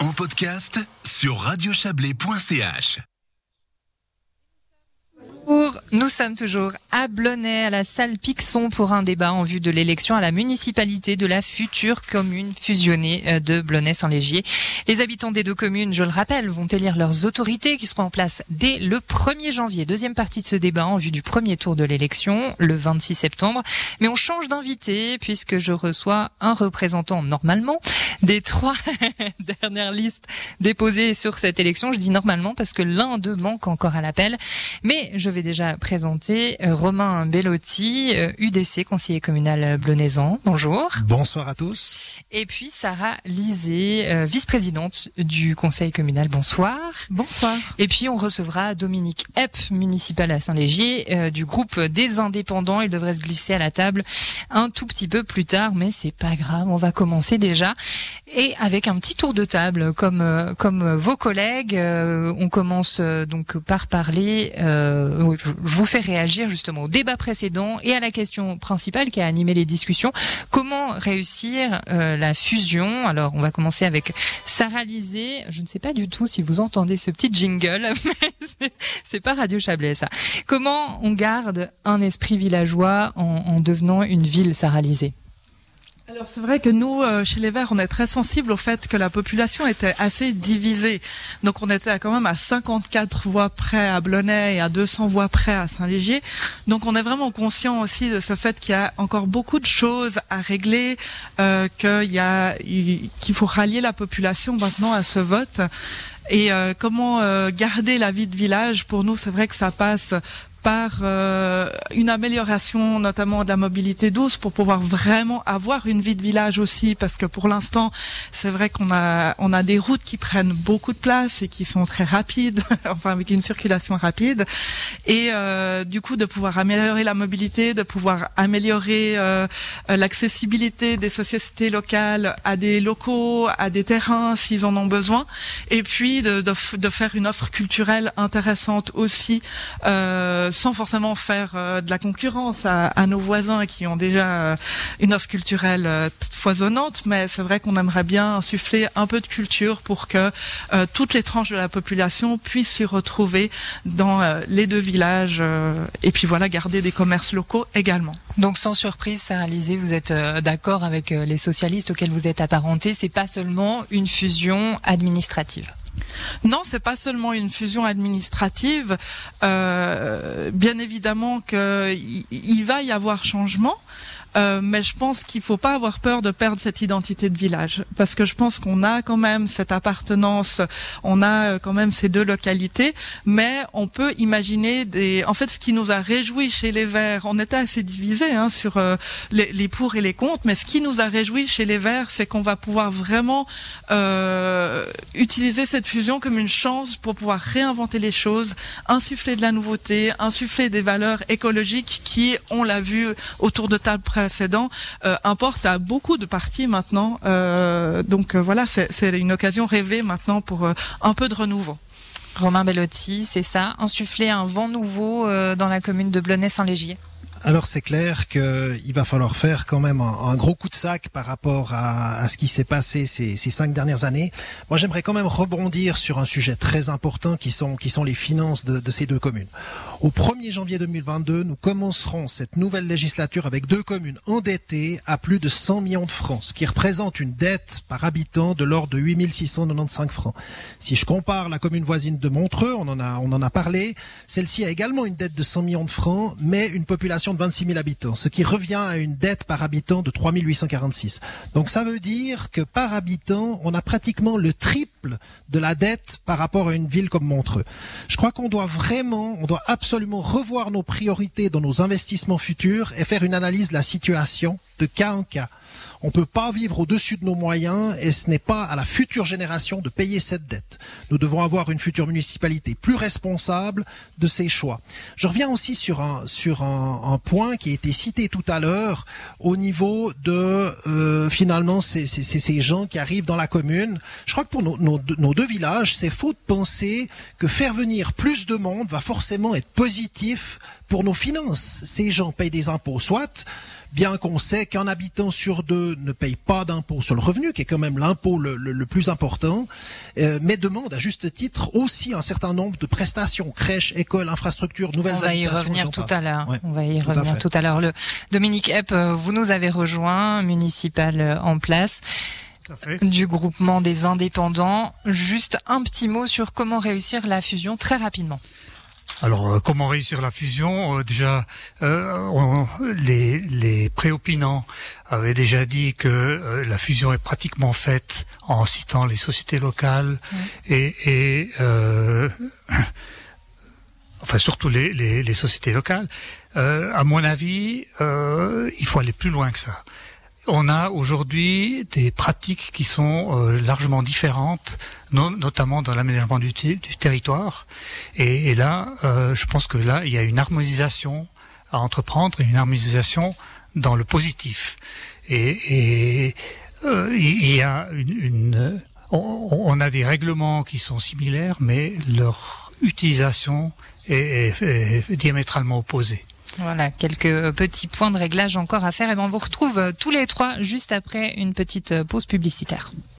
en podcast sur radiochablais.ch. Nous sommes toujours à Blonay, à la salle Pixon, pour un débat en vue de l'élection à la municipalité de la future commune fusionnée euh, de Blonay-Saint-Légier. Les habitants des deux communes, je le rappelle, vont élire leurs autorités qui seront en place dès le 1er janvier. Deuxième partie de ce débat en vue du premier tour de l'élection, le 26 septembre. Mais on change d'invité puisque je reçois un représentant normalement des trois dernières listes déposées sur cette élection. Je dis normalement parce que l'un d'eux manque encore à l'appel. Mais je vais déjà présenter euh, Romain Bellotti, UDC, euh, conseiller communal blonaisan. Bonjour. Bonsoir à tous. Et puis Sarah Lisée, euh, vice-présidente du conseil communal. Bonsoir. Bonsoir. Et puis on recevra Dominique Epp, municipal à Saint-Légier, du groupe des indépendants. Il devrait se glisser à la table un tout petit peu plus tard, mais c'est pas grave. On va commencer déjà et avec un petit tour de table comme comme vos collègues. on commence donc par parler. Euh, je vous fais réagir justement au débat précédent et à la question principale qui a animé les discussions. Comment réussir euh, la fusion? Alors, on va commencer avec Sarah. Je ne sais pas du tout si vous entendez ce petit jingle, mais c'est pas Radio Chablais ça. Comment on garde un esprit villageois en, en devenant une ville Sarah alors c'est vrai que nous, euh, chez les Verts, on est très sensible au fait que la population était assez divisée. Donc on était quand même à 54 voix près à Blonay et à 200 voix près à Saint-Légier. Donc on est vraiment conscient aussi de ce fait qu'il y a encore beaucoup de choses à régler, euh, qu'il y a qu'il faut rallier la population maintenant à ce vote. Et euh, comment euh, garder la vie de village Pour nous, c'est vrai que ça passe par euh, une amélioration notamment de la mobilité douce pour pouvoir vraiment avoir une vie de village aussi parce que pour l'instant c'est vrai qu'on a on a des routes qui prennent beaucoup de place et qui sont très rapides enfin avec une circulation rapide. Et euh, du coup de pouvoir améliorer la mobilité de pouvoir améliorer euh, l'accessibilité des sociétés locales à des locaux à des terrains s'ils en ont besoin. Et puis de, de, de faire une offre culturelle intéressante aussi euh, sans forcément faire euh, de la concurrence à, nos voisins qui ont déjà euh, une offre culturelle euh, foisonnante, mais c'est vrai qu'on aimerait bien insuffler un peu de culture pour que toutes les tranches de la population puissent s'y retrouver dans les deux villages et puis voilà, garder des commerces locaux également. Donc sans surprise, Sarah Lisée, vous êtes d'accord avec les socialistes auxquels vous êtes apparentés, c'est pas seulement une fusion administrative. Non, c'est pas seulement une fusion administrative. Euh, bien évidemment qu'il il va y avoir changement. Euh, mais je pense qu'il faut pas avoir peur de perdre cette identité de village, parce que je pense qu'on a quand même cette appartenance, on a euh, quand même ces deux localités, mais on peut imaginer des. En fait, ce qui nous a réjoui chez les Verts, on était assez divisés hein, sur euh, les, pour et les contre, mais ce qui nous a réjoui chez les Verts, c'est qu'on va pouvoir vraiment euh, utiliser cette fusion comme une chance pour pouvoir réinventer les choses, insuffler de la nouveauté, insuffler des valeurs écologiques qui, on l'a vu autour de table précédent euh, importe à beaucoup de partis maintenant. Euh, donc euh, voilà, c'est une occasion rêvée maintenant pour un peu de renouveau. Romain Bellotti, c'est ça, insuffler un vent nouveau dans la commune de Blonay-Saint-Légier alors c'est clair qu'il va falloir faire quand même un, gros coup de sac par rapport à, ce qui s'est passé ces, cinq dernières années. Moi j'aimerais quand même rebondir sur un sujet très important qui sont, qui sont les finances de, ces deux communes. Au 1er janvier 2022, nous commencerons cette nouvelle législature avec deux communes endettées à plus de 100 millions de francs, ce qui représente une dette par habitant de l'ordre de 8695 francs. Si je compare la commune voisine de Montreux, on en a, on en a parlé, celle-ci a également une dette de 100 millions de francs, mais une population de 26 000 habitants, ce qui revient à une dette par habitant de 3 846. Donc ça veut dire que par habitant, on a pratiquement le triple de la dette par rapport à une ville comme Montreux. Je crois qu'on doit vraiment, on doit absolument revoir nos priorités dans nos investissements futurs et faire une analyse de la situation de cas en cas. On ne peut pas vivre au-dessus de nos moyens et ce n'est pas à la future génération de payer cette dette. Nous devons avoir une future municipalité plus responsable de ses choix. Je reviens aussi sur un, sur un, point qui a été cité tout à l'heure au niveau de euh, finalement ces, ces, ces, gens qui arrivent dans la commune. Je crois que pour nos, nos, nos deux villages, c'est faux de penser que faire venir plus de monde va forcément être positif pour nos finances. Ces gens payent des impôts, soit, bien qu'on sait qu'un habitant sur deux ne paye pas d'impôt sur le revenu, qui est quand même l'impôt le, le, plus important, euh, mais demande à juste titre aussi un certain nombre de prestations, crèches, écoles, infrastructures, nouvelles On va y revenir tout à l'heure. On va y revenir tout à l'heure. Le Dominique Epp, euh, vous nous avez rejoint, municipal euh, en place du groupement des indépendants. Juste un petit mot sur comment réussir la fusion très rapidement. Alors, euh, comment réussir la fusion euh, Déjà, euh, les, les préopinants avaient déjà dit que la fusion est pratiquement faite en citant les sociétés locales et, et enfin surtout les, sociétés locales. à mon avis, il faut aller plus loin que ça. On a aujourd'hui des pratiques qui sont euh, largement différentes, notamment dans l'aménagement du, territoire. Et, là, euh, je pense que là, il y a une harmonisation à entreprendre, une harmonisation dans le positif. Et, euh, il y a une, on, a des règlements qui sont similaires, mais leur utilisation est diamétralement opposée. Voilà, quelques petits points de réglage encore à faire. Et ben on vous retrouve tous les trois juste après une petite pause publicitaire.